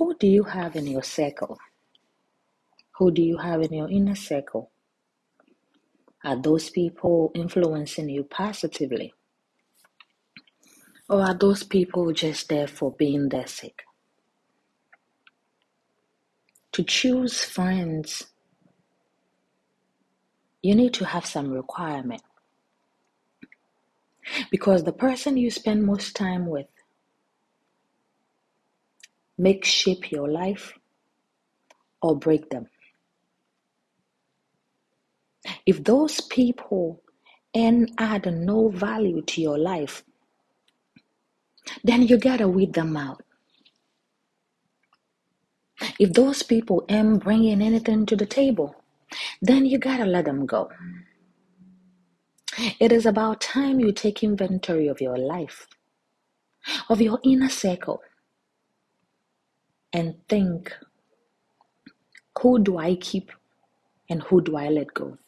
Who do you have in your circle? Who do you have in your inner circle? Are those people influencing you positively? Or are those people just there for being their sake? To choose friends, you need to have some requirement. Because the person you spend most time with make shape your life or break them. If those people and add no value to your life, then you gotta weed them out. If those people ain't bringing anything to the table, then you gotta let them go. It is about time you take inventory of your life, of your inner circle, and think who do I keep and who do I let go?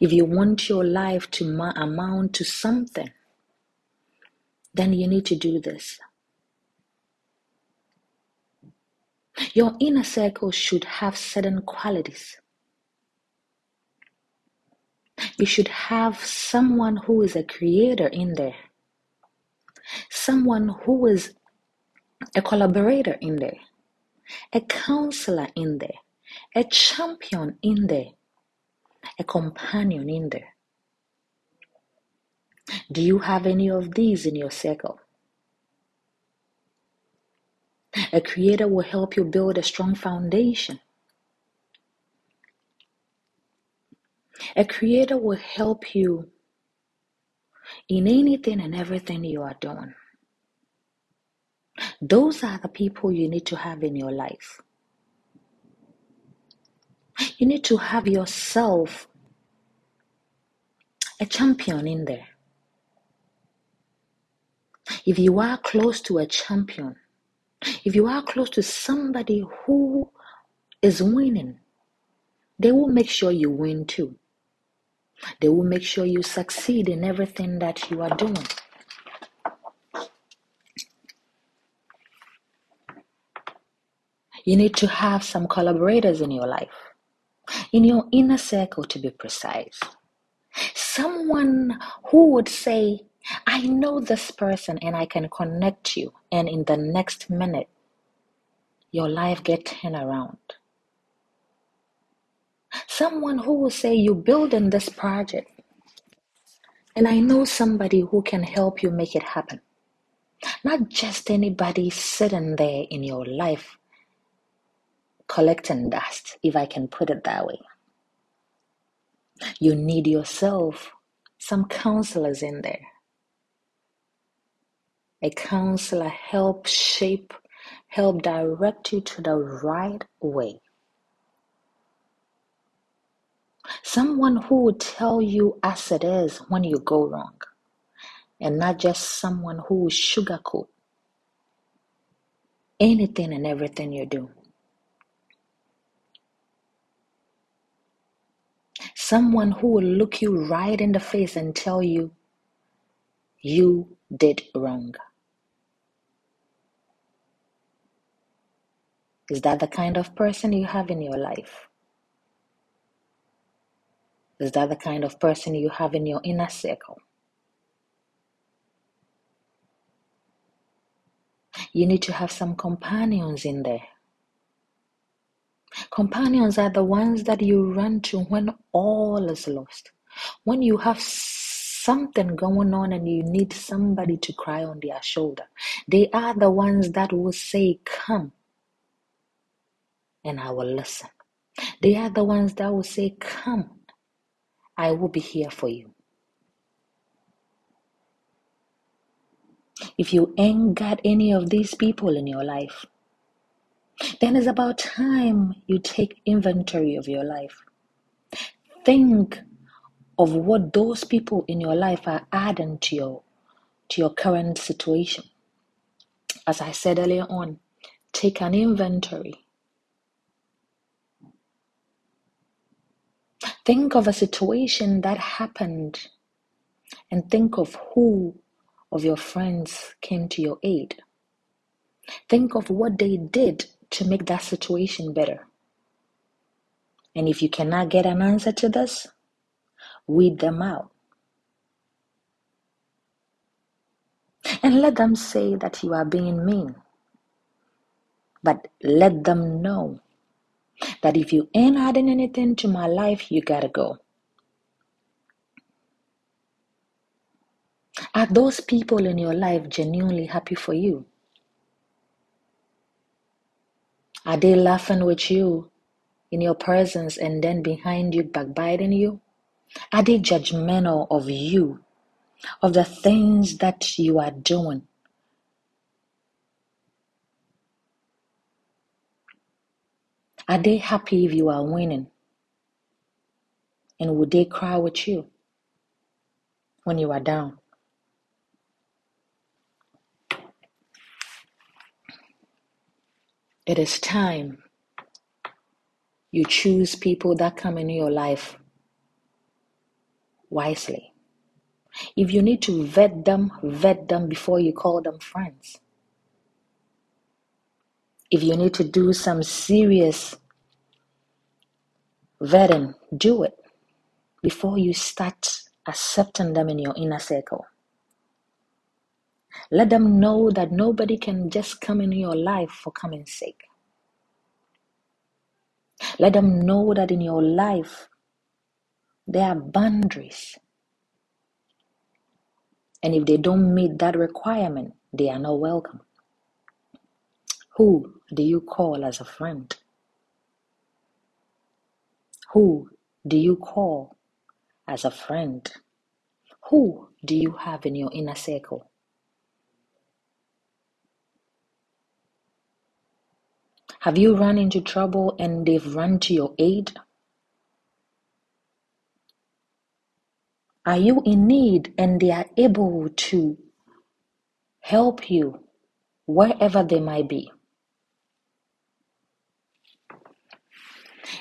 If you want your life to ma- amount to something, then you need to do this. Your inner circle should have certain qualities. You should have someone who is a creator in there, someone who is a collaborator in there, a counselor in there, a champion in there, a companion in there. Do you have any of these in your circle? A creator will help you build a strong foundation. A creator will help you in anything and everything you are doing. Those are the people you need to have in your life. You need to have yourself a champion in there. If you are close to a champion, if you are close to somebody who is winning, they will make sure you win too. They will make sure you succeed in everything that you are doing. You need to have some collaborators in your life, in your inner circle to be precise. Someone who would say, I know this person and I can connect you, and in the next minute, your life get turned around. Someone who will say, You build in this project, and I know somebody who can help you make it happen. Not just anybody sitting there in your life collecting dust, if I can put it that way. You need yourself some counselors in there. A counselor help shape, help direct you to the right way. Someone who will tell you as it is when you go wrong, and not just someone who will sugarcoat anything and everything you do. Someone who will look you right in the face and tell you you did wrong. Is that the kind of person you have in your life? Is that the kind of person you have in your inner circle? You need to have some companions in there. Companions are the ones that you run to when all is lost. When you have something going on and you need somebody to cry on their shoulder. They are the ones that will say, Come, and I will listen. They are the ones that will say, Come, I will be here for you. If you ain't got any of these people in your life, then it's about time you take inventory of your life. Think of what those people in your life are adding to your to your current situation. As I said earlier on, take an inventory. Think of a situation that happened and think of who of your friends came to your aid. Think of what they did to make that situation better. And if you cannot get an answer to this, weed them out. And let them say that you are being mean. But let them know that if you ain't adding anything to my life, you gotta go. Are those people in your life genuinely happy for you? Are they laughing with you in your presence and then behind you backbiting you? Are they judgmental of you, of the things that you are doing? Are they happy if you are winning? And would they cry with you when you are down? It is time you choose people that come into your life wisely. If you need to vet them, vet them before you call them friends. If you need to do some serious vetting, do it before you start accepting them in your inner circle. Let them know that nobody can just come in your life for coming sake. Let them know that in your life there are boundaries. And if they don't meet that requirement, they are not welcome. Who do you call as a friend? Who do you call as a friend? Who do you have in your inner circle? Have you run into trouble and they've run to your aid? Are you in need and they are able to help you wherever they might be?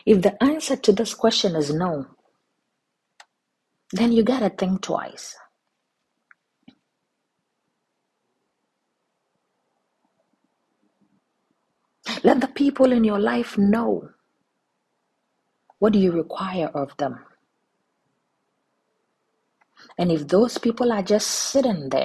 If the answer to this question is no, then you gotta think twice. Let the people in your life know what do you require of them. And if those people are just sitting there,